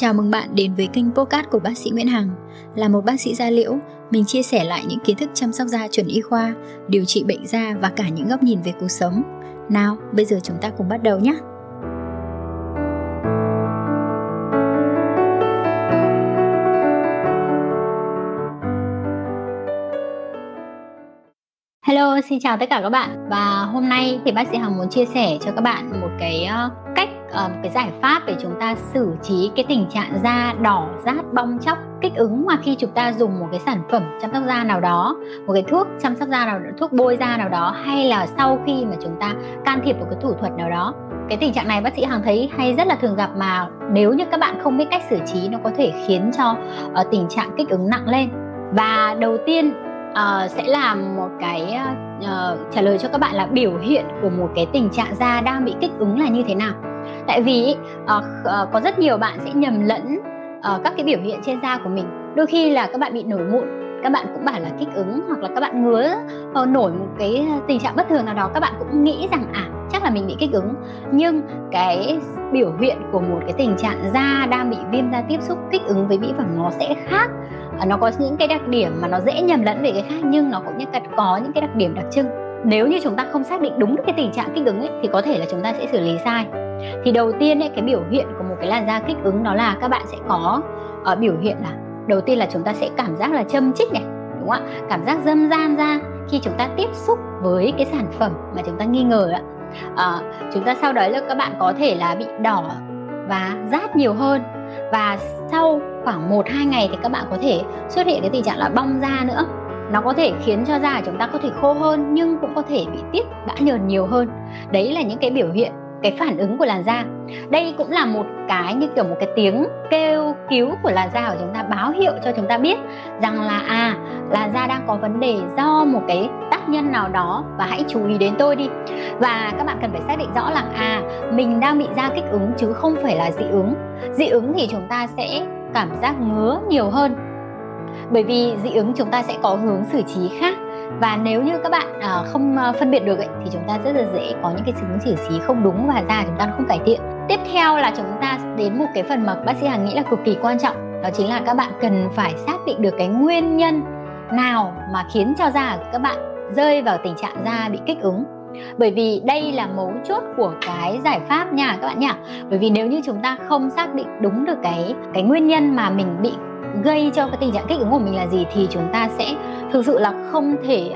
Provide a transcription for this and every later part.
Chào mừng bạn đến với kênh podcast của bác sĩ Nguyễn Hằng. Là một bác sĩ da liễu, mình chia sẻ lại những kiến thức chăm sóc da chuẩn y khoa, điều trị bệnh da và cả những góc nhìn về cuộc sống. Nào, bây giờ chúng ta cùng bắt đầu nhé. Hello, xin chào tất cả các bạn và hôm nay thì bác sĩ Hằng muốn chia sẻ cho các bạn một cái ờ, um, một cái giải pháp để chúng ta xử trí cái tình trạng da đỏ, rát, bong chóc, kích ứng mà khi chúng ta dùng một cái sản phẩm chăm sóc da nào đó, một cái thuốc chăm sóc da nào đó, thuốc bôi da nào đó hay là sau khi mà chúng ta can thiệp một cái thủ thuật nào đó cái tình trạng này bác sĩ Hằng thấy hay rất là thường gặp mà nếu như các bạn không biết cách xử trí nó có thể khiến cho uh, tình trạng kích ứng nặng lên. Và đầu tiên uh, sẽ là một cái uh, trả lời cho các bạn là biểu hiện của một cái tình trạng da đang bị kích ứng là như thế nào tại vì uh, có rất nhiều bạn sẽ nhầm lẫn uh, các cái biểu hiện trên da của mình. Đôi khi là các bạn bị nổi mụn các bạn cũng bảo là kích ứng hoặc là các bạn ngứa uh, nổi một cái tình trạng bất thường nào đó các bạn cũng nghĩ rằng à chắc là mình bị kích ứng. Nhưng cái biểu hiện của một cái tình trạng da đang bị viêm da tiếp xúc kích ứng với mỹ phẩm nó sẽ khác. Nó có những cái đặc điểm mà nó dễ nhầm lẫn về cái khác nhưng nó cũng như có những cái đặc điểm đặc trưng nếu như chúng ta không xác định đúng cái tình trạng kích ứng ấy thì có thể là chúng ta sẽ xử lý sai. Thì đầu tiên ấy, cái biểu hiện của một cái làn da kích ứng đó là các bạn sẽ có uh, biểu hiện là đầu tiên là chúng ta sẽ cảm giác là châm chích này đúng không ạ? Cảm giác dâm gian ra khi chúng ta tiếp xúc với cái sản phẩm mà chúng ta nghi ngờ ạ. À, chúng ta sau đó là các bạn có thể là bị đỏ và rát nhiều hơn. Và sau khoảng 1 2 ngày thì các bạn có thể xuất hiện cái tình trạng là bong da nữa nó có thể khiến cho da chúng ta có thể khô hơn, nhưng cũng có thể bị tiết bã nhờn nhiều hơn. Đấy là những cái biểu hiện, cái phản ứng của làn da. Đây cũng là một cái như kiểu một cái tiếng kêu cứu của làn da của chúng ta, báo hiệu cho chúng ta biết rằng là à làn da đang có vấn đề do một cái tác nhân nào đó và hãy chú ý đến tôi đi. Và các bạn cần phải xác định rõ là à mình đang bị da kích ứng chứ không phải là dị ứng. Dị ứng thì chúng ta sẽ cảm giác ngứa nhiều hơn bởi vì dị ứng chúng ta sẽ có hướng xử trí khác. Và nếu như các bạn à, không à, phân biệt được ấy, thì chúng ta rất là dễ có những cái hướng xử trí không đúng và da chúng ta không cải thiện. Tiếp theo là chúng ta đến một cái phần mà bác sĩ hằng nghĩ là cực kỳ quan trọng đó chính là các bạn cần phải xác định được cái nguyên nhân nào mà khiến cho da của các bạn rơi vào tình trạng da bị kích ứng. Bởi vì đây là mấu chốt của cái giải pháp nha các bạn nhỉ bởi vì nếu như chúng ta không xác định đúng được cái cái nguyên nhân mà mình bị gây cho cái tình trạng kích ứng của mình là gì thì chúng ta sẽ thực sự là không thể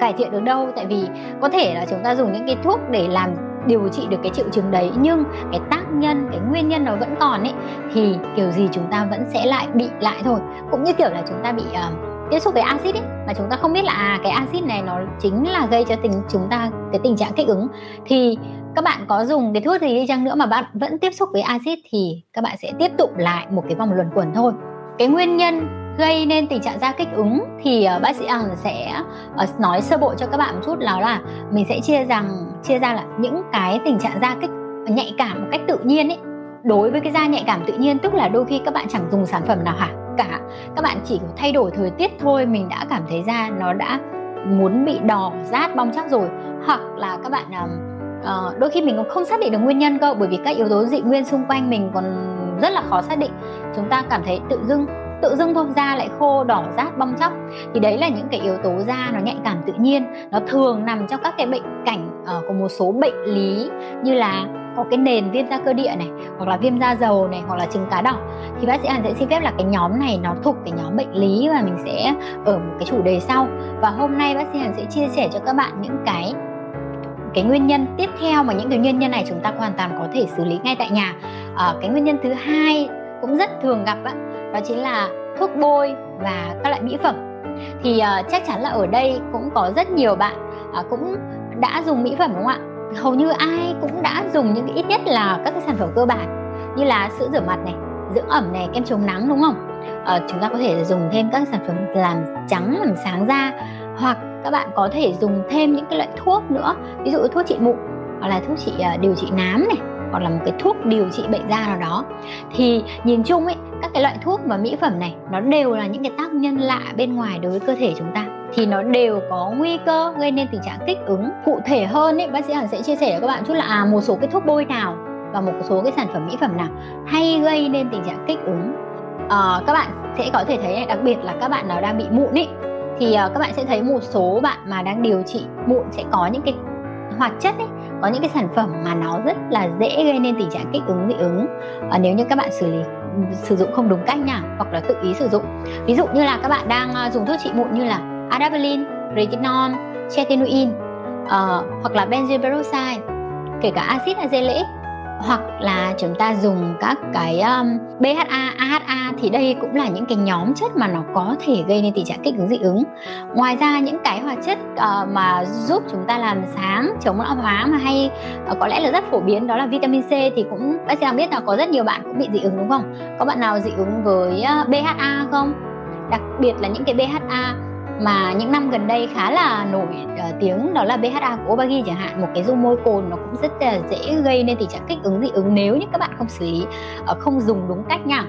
cải thiện được đâu. Tại vì có thể là chúng ta dùng những cái thuốc để làm điều trị được cái triệu chứng đấy nhưng cái tác nhân cái nguyên nhân nó vẫn còn ấy thì kiểu gì chúng ta vẫn sẽ lại bị lại thôi. Cũng như kiểu là chúng ta bị uh, tiếp xúc với axit ấy mà chúng ta không biết là à cái axit này nó chính là gây cho tình chúng ta cái tình trạng kích ứng. Thì các bạn có dùng cái thuốc gì đi chăng nữa mà bạn vẫn tiếp xúc với axit thì các bạn sẽ tiếp tục lại một cái vòng luẩn quẩn thôi cái nguyên nhân gây nên tình trạng da kích ứng thì uh, bác sĩ Hằng sẽ uh, nói sơ bộ cho các bạn một chút. Là là mình sẽ chia rằng chia ra là những cái tình trạng da kích ờ, nhạy cảm một cách tự nhiên ấy. Đối với cái da nhạy cảm tự nhiên tức là đôi khi các bạn chẳng dùng sản phẩm nào hả? Cả. Các bạn chỉ thay đổi thời tiết thôi mình đã cảm thấy da nó đã muốn bị đỏ rát bong chắc rồi. Hoặc là các bạn uh, đôi khi mình cũng không xác định được nguyên nhân cơ bởi vì các yếu tố dị nguyên xung quanh mình còn rất là khó xác định. Chúng ta cảm thấy tự dưng tự dưng thôi da lại khô đỏ rát bong chóc. Thì đấy là những cái yếu tố da nó nhạy cảm tự nhiên. Nó thường nằm trong các cái bệnh cảnh uh, của một số bệnh lý như là có cái nền viêm da cơ địa này hoặc là viêm da dầu này hoặc là trứng cá đỏ. Thì bác sĩ Hàn sẽ xin phép là cái nhóm này nó thuộc cái nhóm bệnh lý và mình sẽ ở một cái chủ đề sau. Và hôm nay bác sĩ Hàn sẽ chia sẻ cho các bạn những cái cái nguyên nhân tiếp theo mà những cái nguyên nhân này chúng ta hoàn toàn có thể xử lý ngay tại nhà à, cái nguyên nhân thứ hai cũng rất thường gặp á, đó chính là thuốc bôi và các loại mỹ phẩm. Thì à, chắc chắn là ở đây cũng có rất nhiều bạn à, cũng đã dùng mỹ phẩm đúng không ạ? Hầu như ai cũng đã dùng những cái ít nhất là các cái sản phẩm cơ bản như là sữa rửa mặt này dưỡng ẩm này kem chống nắng đúng không? À, chúng ta có thể dùng thêm các sản phẩm làm trắng làm sáng da hoặc các bạn có thể dùng thêm những cái loại thuốc nữa ví dụ thuốc trị mụn hoặc là thuốc trị uh, điều trị nám này hoặc là một cái thuốc điều trị bệnh da nào đó. Thì nhìn chung ấy các cái loại thuốc và mỹ phẩm này nó đều là những cái tác nhân lạ bên ngoài đối với cơ thể chúng ta. Thì nó đều có nguy cơ gây nên tình trạng kích ứng. Cụ thể hơn ấy bác sĩ hằng sẽ chia sẻ với các bạn chút là à một số cái thuốc bôi nào và một số cái sản phẩm mỹ phẩm nào hay gây nên tình trạng kích ứng. À, các bạn sẽ có thể thấy đặc biệt là các bạn nào đang bị mụn ấy thì ờ, các bạn sẽ thấy một số bạn mà đang điều trị mụn sẽ có những cái hoạt chất ấy có những cái sản phẩm mà nó rất là dễ gây nên tình trạng kích ứng dị ứng. À, nếu như các bạn xử lý sử dụng không đúng cách nha hoặc là tự ý sử dụng. Ví dụ như là các bạn đang ờ, dùng thuốc trị mụn như là adapalene, retinol, chetinoin uh, ờ, hoặc là benzoyl peroxide kể cả axit azelaic hoặc là chúng ta dùng các cái um, BHA, AHA thì đây cũng là những cái nhóm chất mà nó có thể gây nên tình trạng kích ứng dị ứng. Ngoài ra những cái hoạt chất uh, mà giúp chúng ta làm sáng chống lão hóa mà hay uh, có lẽ là rất phổ biến đó là vitamin C thì cũng bác sĩ đang biết là có rất nhiều bạn cũng bị dị ứng đúng không? Có bạn nào dị ứng với ờ, uh, BHA không? Đặc biệt là những cái BHA mà những năm gần đây khá là nổi uh, tiếng đó là BHA của Obagi chẳng hạn. Một cái dung môi cồn nó cũng rất là dễ gây nên tình trạng kích ứng dị ứng nếu như các bạn không xử lý uh, không dùng đúng cách nha.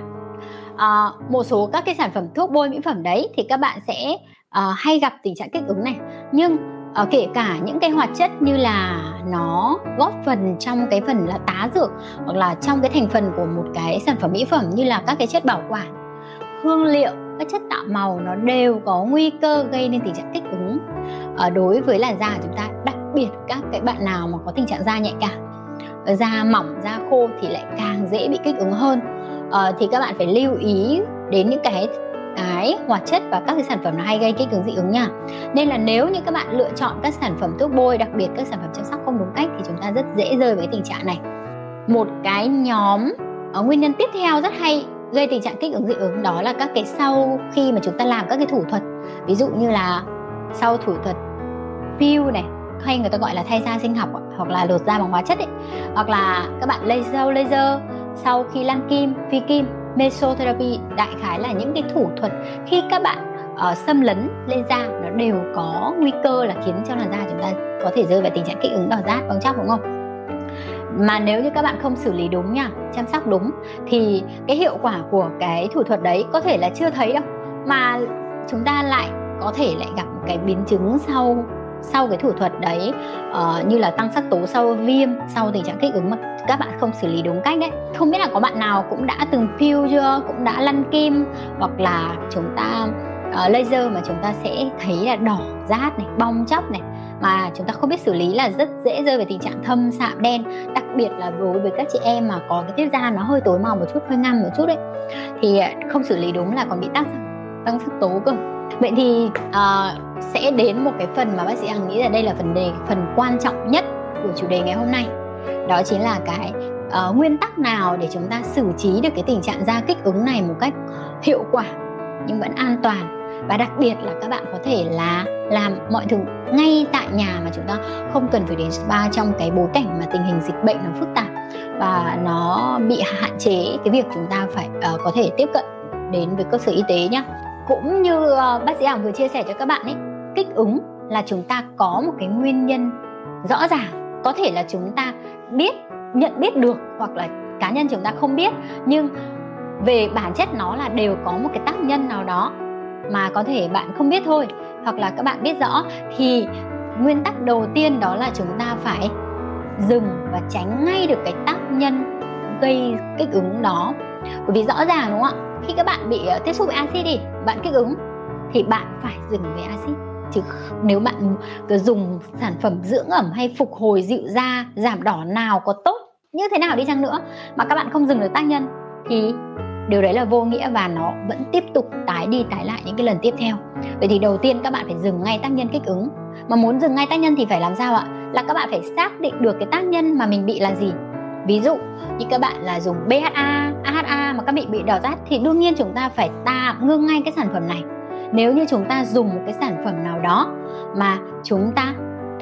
Uh, một số các cái sản phẩm thuốc bôi mỹ phẩm đấy thì các bạn sẽ uh, hay gặp tình trạng kích ứng này. Nhưng uh, kể cả những cái hoạt chất như là nó góp phần trong cái phần là tá dược hoặc là trong cái thành phần của một cái sản phẩm mỹ phẩm như là các cái chất bảo quản hương liệu các chất tạo màu nó đều có nguy cơ gây nên tình trạng kích ứng. Ở đối với làn da của chúng ta đặc biệt các cái bạn nào mà có tình trạng da nhạy cảm da mỏng da khô thì lại càng dễ bị kích ứng hơn. À, thì các bạn phải lưu ý đến những cái cái hoạt chất và các cái sản phẩm nó hay gây kích ứng dị ứng nha. Nên là nếu như các bạn lựa chọn các sản phẩm thuốc bôi đặc biệt các sản phẩm chăm sóc không đúng cách thì chúng ta rất dễ rơi với tình trạng này. Một cái nhóm ở nguyên nhân tiếp theo rất hay gây tình trạng kích ứng dị ứng đó là các cái sau khi mà chúng ta làm các cái thủ thuật. Ví dụ như là sau thủ thuật peel này hay người ta gọi là thay da sinh học hoặc là lột da bằng hóa chất ấy. Hoặc là các bạn laser laser sau khi lăn kim phi kim mesotherapy đại khái là những cái thủ thuật khi các bạn uh, xâm lấn lên da nó đều có nguy cơ là khiến cho làn da chúng ta có thể rơi vào tình trạng kích ứng đỏ rát bong chóc đúng không? Mà nếu như các bạn không xử lý đúng nha chăm sóc đúng thì cái hiệu quả của cái thủ thuật đấy có thể là chưa thấy đâu. Mà chúng ta lại có thể lại gặp cái biến chứng sau sau cái thủ thuật đấy uh, như là tăng sắc tố sau viêm sau tình trạng kích ứng mà các bạn không xử lý đúng cách đấy. Không biết là có bạn nào cũng đã từng peel chưa cũng đã lăn kim hoặc là chúng ta uh, laser mà chúng ta sẽ thấy là đỏ rát này bong chóc này mà chúng ta không biết xử lý là rất dễ rơi vào tình trạng thâm sạm đen đặc biệt là đối với các chị em mà có cái tiết da nó hơi tối màu một chút hơi ngăm một chút đấy thì à, không xử lý đúng là còn bị tăng tăng sắc tố cơ. Vậy thì uh, sẽ đến một cái phần mà bác sĩ hằng nghĩ là đây là phần đề phần quan trọng nhất của chủ đề ngày hôm nay. Đó chính là cái uh, nguyên tắc nào để chúng ta xử trí được cái tình trạng da kích ứng này một cách hiệu quả nhưng vẫn an toàn? Và đặc biệt là các bạn có thể là làm mọi thứ ngay tại nhà mà chúng ta không cần phải đến spa trong cái bối cảnh mà tình hình dịch bệnh nó phức tạp. Và nó bị hạn chế cái việc chúng ta phải uh, có thể tiếp cận đến với cơ sở y tế nhé cũng như uh, bác sĩ Hằng vừa chia sẻ cho các bạn ấy kích ứng là chúng ta có một cái nguyên nhân rõ ràng. Có thể là chúng ta biết nhận biết được hoặc là cá nhân chúng ta không biết nhưng về bản chất nó là đều có một cái tác nhân nào đó mà có thể bạn không biết thôi, hoặc là các bạn biết rõ, thì nguyên tắc đầu tiên đó là chúng ta phải dừng và tránh ngay được cái tác nhân gây kích ứng đó. Bởi vì rõ ràng, đúng không ạ? Khi các bạn bị ờ, tiếp xúc với axit đi, bạn kích ứng, thì bạn phải dừng với axit. Chứ nếu bạn cứ dùng sản phẩm dưỡng ẩm hay phục hồi dịu da, giảm đỏ nào có tốt như thế nào đi chăng nữa, mà các bạn không dừng được tác nhân, thì điều đấy là vô nghĩa và nó vẫn tiếp tục tái đi tái lại những cái lần tiếp theo. Vậy thì đầu tiên các bạn phải dừng ngay tác nhân kích ứng. Mà muốn dừng ngay tác nhân thì phải làm sao ạ? Là các bạn phải xác định được cái tác nhân mà mình bị là gì. Ví dụ như các bạn là dùng BHA, AHA mà các bị bị đỏ rát thì đương nhiên chúng ta phải tạm ngưng ngay cái sản phẩm này. Nếu như chúng ta dùng một cái sản phẩm nào đó mà chúng ta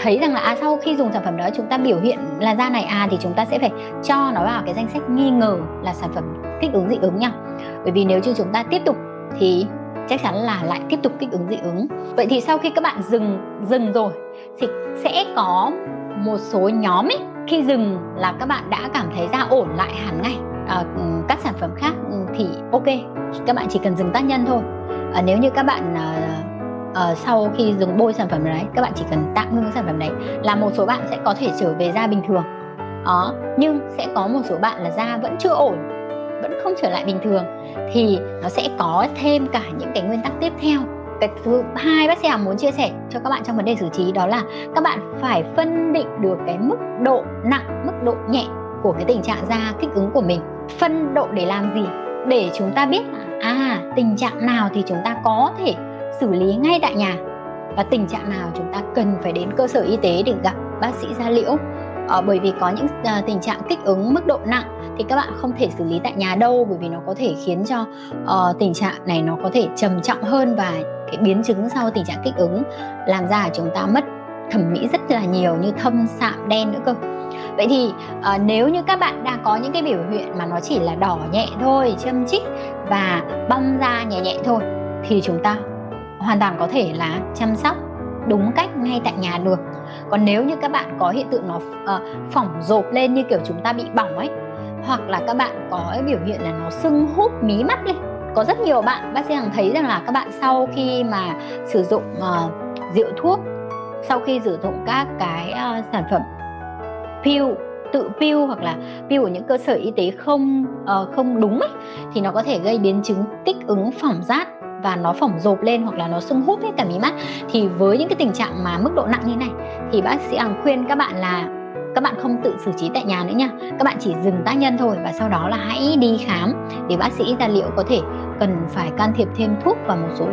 thấy rằng là à sau khi dùng sản phẩm đó chúng ta biểu hiện là da này à thì chúng ta sẽ phải cho nó vào cái danh sách nghi ngờ là sản phẩm kích ứng dị ứng nha. Bởi vì nếu như chúng ta tiếp tục thì chắc chắn là lại tiếp tục kích ứng dị ứng. Vậy thì sau khi các bạn dừng dừng rồi thì sẽ có một số nhóm ấy khi dừng là các bạn đã cảm thấy da ổn lại hẳn ngay. À, ừ, các sản phẩm khác ừ, thì ok các bạn chỉ cần dừng tác nhân thôi. À, nếu như các bạn à, uh, sau khi dùng bôi sản phẩm đấy các bạn chỉ cần tạm ngưng sản phẩm đấy là một số bạn sẽ có thể trở về da bình thường. Đó nhưng sẽ có một số bạn là da vẫn chưa ổn vẫn không trở lại bình thường thì nó sẽ có thêm cả những cái nguyên tắc tiếp theo. Cái thứ hai bác sĩ Hằng muốn chia sẻ cho các bạn trong vấn đề xử trí đó là các bạn phải phân định được cái mức độ nặng mức độ nhẹ của cái tình trạng da kích ứng của mình. Phân độ để làm gì? Để chúng ta biết là à tình trạng nào thì chúng ta có thể xử lý ngay tại nhà. Và tình trạng nào chúng ta cần phải đến cơ sở y tế để gặp bác sĩ da liễu? Ờ, bởi vì có những uh, tình trạng kích ứng mức độ nặng thì các bạn không thể xử lý tại nhà đâu bởi vì nó có thể khiến cho uh, tình trạng này nó có thể trầm trọng hơn và cái biến chứng sau tình trạng kích ứng làm ra chúng ta mất thẩm mỹ rất là nhiều như thâm sạm đen nữa cơ. Vậy thì uh, nếu như các bạn đang có những cái biểu hiện mà nó chỉ là đỏ nhẹ thôi châm chích và bong da nhẹ nhẹ thôi thì chúng ta hoàn toàn có thể là chăm sóc đúng cách ngay tại nhà được. Còn nếu như các bạn có hiện tượng nó uh, phỏng rộp lên như kiểu chúng ta bị bỏng ấy hoặc là các bạn có biểu hiện là nó sưng húp mí mắt lên có rất nhiều bạn bác sĩ hằng thấy rằng là các bạn sau khi mà sử dụng uh, rượu thuốc sau khi sử dụng các cái uh, sản phẩm peel tự peel hoặc là peel ở những cơ sở y tế không uh, không đúng ấy, thì nó có thể gây biến chứng kích ứng phỏng rát và nó phỏng rộp lên hoặc là nó sưng húp hết cả mí mắt. Thì với những cái tình trạng mà mức độ nặng như này thì bác sĩ hằng khuyên các bạn là các bạn không tự xử trí tại nhà nữa nha. Các bạn chỉ dừng tác nhân thôi và sau đó là hãy đi khám để bác sĩ ra liệu có thể cần phải can thiệp thêm thuốc và một số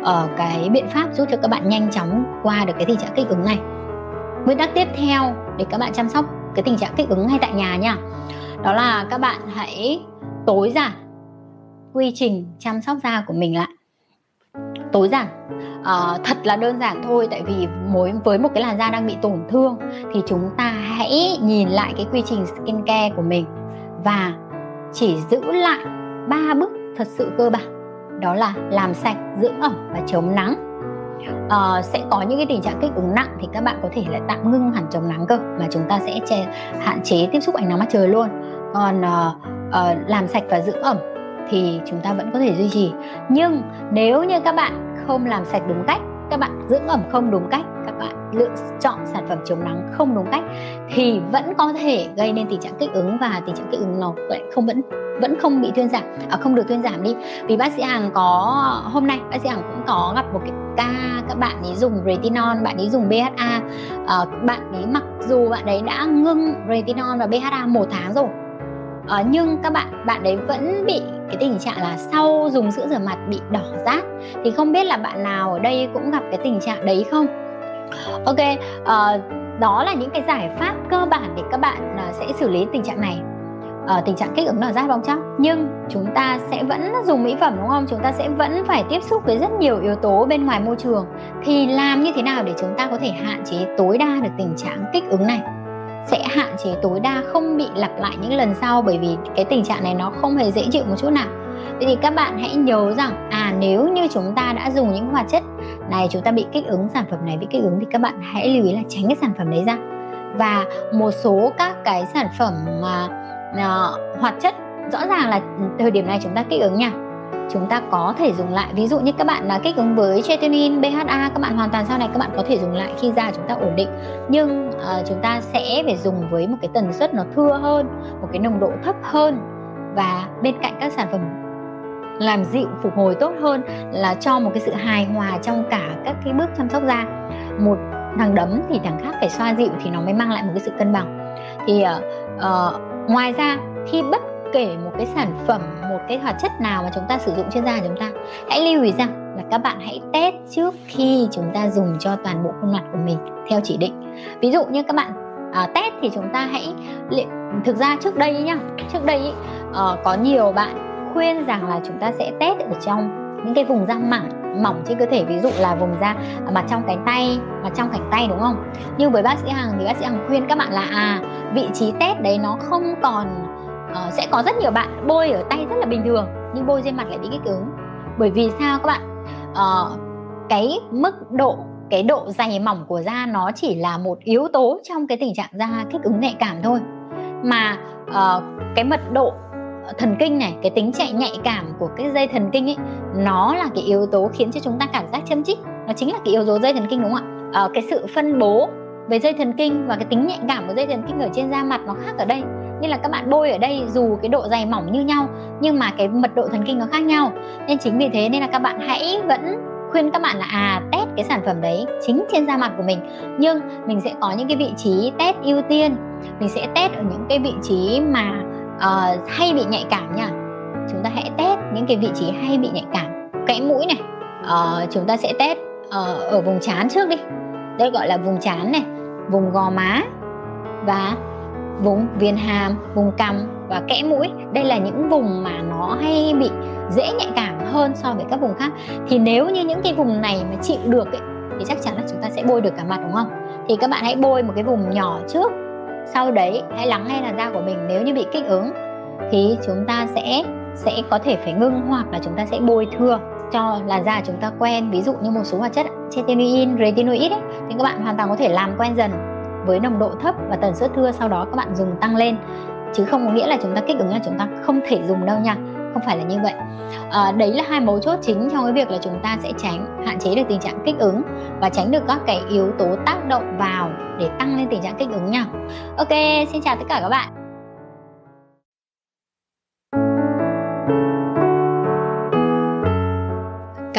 uh, cái biện pháp giúp cho các bạn nhanh chóng qua được cái tình trạng kích ứng này. Nguyên tắc tiếp theo để các bạn chăm sóc cái tình trạng kích ứng ngay tại nhà nha. Đó là các bạn hãy tối giản quy trình chăm sóc da của mình lại tối giản. À, thật là đơn giản thôi tại vì mối với một cái làn da đang bị tổn thương thì chúng ta hãy nhìn lại cái quy trình skincare của mình và chỉ giữ lại ba bước thật sự cơ bản. Đó là làm sạch dưỡng ẩm và chống nắng. À, sẽ có những cái tình trạng kích ứng nặng thì các bạn có thể lại tạm ngưng hẳn chống nắng cơ mà chúng ta sẽ che, hạn chế tiếp xúc ánh nắng mặt trời luôn. Còn uh, uh, làm sạch và dưỡng ẩm thì chúng ta vẫn có thể duy trì. Nhưng nếu như các bạn không làm sạch đúng cách các bạn dưỡng ẩm không đúng cách các bạn lựa chọn sản phẩm chống nắng không đúng cách thì vẫn có thể gây nên tình trạng kích ứng và tình trạng kích ứng nó lại không vẫn vẫn không bị thuyên giảm à, không được thuyên giảm đi. Vì bác sĩ hàng có hôm nay bác sĩ hàng cũng có gặp một cái ca các bạn ấy dùng retinol bạn ấy dùng BHA à, ờ, bạn ấy mặc dù bạn ấy đã ngưng retinol và BHA một tháng rồi à, nhưng các bạn bạn đấy vẫn bị cái tình trạng là sau dùng sữa rửa mặt bị đỏ rát. Thì không biết là bạn nào ở đây cũng gặp cái tình trạng đấy không? Ok uh, đó là những cái giải pháp cơ bản để các bạn uh, sẽ xử lý tình trạng này. Uh, tình trạng kích ứng đỏ rát bong chóc nhưng chúng ta sẽ vẫn dùng mỹ phẩm đúng không? Chúng ta sẽ vẫn phải tiếp xúc với rất nhiều yếu tố bên ngoài môi trường. Thì làm như thế nào để chúng ta có thể hạn chế tối đa được tình trạng kích ứng này? Sẽ hạn chế tối đa không bị lặp lại những lần sau bởi vì cái tình trạng này nó không hề dễ chịu một chút nào. Vậy thì các bạn hãy nhớ rằng à nếu như chúng ta đã dùng những hoạt chất này chúng ta bị kích ứng sản phẩm này bị kích ứng thì các bạn hãy lưu ý là tránh cái sản phẩm đấy ra. Và một số các cái sản phẩm mà uh, hoạt chất rõ ràng là thời điểm này chúng ta kích ứng nha chúng ta có thể dùng lại. Ví dụ như các bạn là kích ứng với tretinoin BHA các bạn hoàn toàn sau này các bạn có thể dùng lại khi da chúng ta ổn định. Nhưng uh, chúng ta sẽ phải dùng với một cái tần suất nó thưa hơn một cái nồng độ thấp hơn. Và bên cạnh các sản phẩm làm dịu phục hồi tốt hơn là cho một cái sự hài hòa trong cả các cái bước chăm sóc da. Một thằng đấm thì thằng khác phải xoa dịu thì nó mới mang lại một cái sự cân bằng. Thì uh, uh, ngoài ra khi bất kể một cái sản phẩm cái hoạt chất nào mà chúng ta sử dụng trên da chúng ta. Hãy lưu ý rằng là các bạn hãy test trước khi chúng ta dùng cho toàn bộ khuôn mặt của mình theo chỉ định. Ví dụ như các bạn à, test thì chúng ta hãy thực ra trước đây nhá trước đây ý, có nhiều bạn khuyên rằng là chúng ta sẽ test ở trong những cái vùng da mỏng mỏng trên cơ thể ví dụ là vùng da à, mặt trong cánh tay mặt trong cánh tay đúng không? Nhưng với bác sĩ hằng thì bác sĩ hằng khuyên các bạn là à vị trí test đấy nó không còn uh, sẽ có rất nhiều bạn bôi ở tay rất là bình thường nhưng bôi trên mặt lại bị kích ứng. Bởi vì sao các bạn? Uh, cái mức độ cái độ dày mỏng của da nó chỉ là một yếu tố trong cái tình trạng da kích ứng nhạy cảm thôi. Mà uh, cái mật độ thần kinh này cái tính chạy nhạy cảm của cái dây thần kinh ấy nó là cái yếu tố khiến cho chúng ta cảm giác châm chích. Nó chính là cái yếu tố dây thần kinh đúng không ạ? Uh, cái sự phân bố về dây thần kinh và cái tính nhạy cảm của dây thần kinh ở trên da mặt nó khác ở đây như là các bạn bôi ở đây dù cái độ dày mỏng như nhau nhưng mà cái mật độ thần kinh nó khác nhau. Nên chính vì thế nên là các bạn hãy vẫn khuyên các bạn là à test cái sản phẩm đấy chính trên da mặt của mình. Nhưng mình sẽ có những cái vị trí test ưu tiên. Mình sẽ test ở những cái vị trí mà uh, hay bị nhạy cảm nha. Chúng ta hãy test những cái vị trí hay bị nhạy cảm. Kẽ mũi này uh, chúng ta sẽ test uh, ở vùng trán trước đi. Đây gọi là vùng trán này vùng gò má và vùng viền hàm vùng cằm và kẽ mũi. Đây là những vùng mà nó hay bị dễ nhạy cảm hơn so với các vùng khác. Thì nếu như những cái vùng này mà chịu được ấy, thì chắc chắn là chúng ta sẽ bôi được cả mặt đúng không? Thì các bạn hãy bôi một cái vùng nhỏ trước. Sau đấy hãy lắng nghe làn da của mình. Nếu như bị kích ứng thì chúng ta sẽ sẽ có thể phải ngưng hoặc là chúng ta sẽ bôi thưa cho làn da chúng ta quen. Ví dụ như một số hoạt chất tretinoin, retinoid ấy, thì các bạn hoàn toàn có thể làm quen dần với nồng độ thấp và tần suất thưa sau đó các bạn dùng tăng lên. Chứ không có nghĩa là chúng ta kích ứng là chúng ta không thể dùng đâu nha không phải là như vậy. À, đấy là hai mấu chốt chính trong cái việc là chúng ta sẽ tránh hạn chế được tình trạng kích ứng và tránh được các cái yếu tố tác động vào để tăng lên tình trạng kích ứng nha. Ok xin chào tất cả các bạn.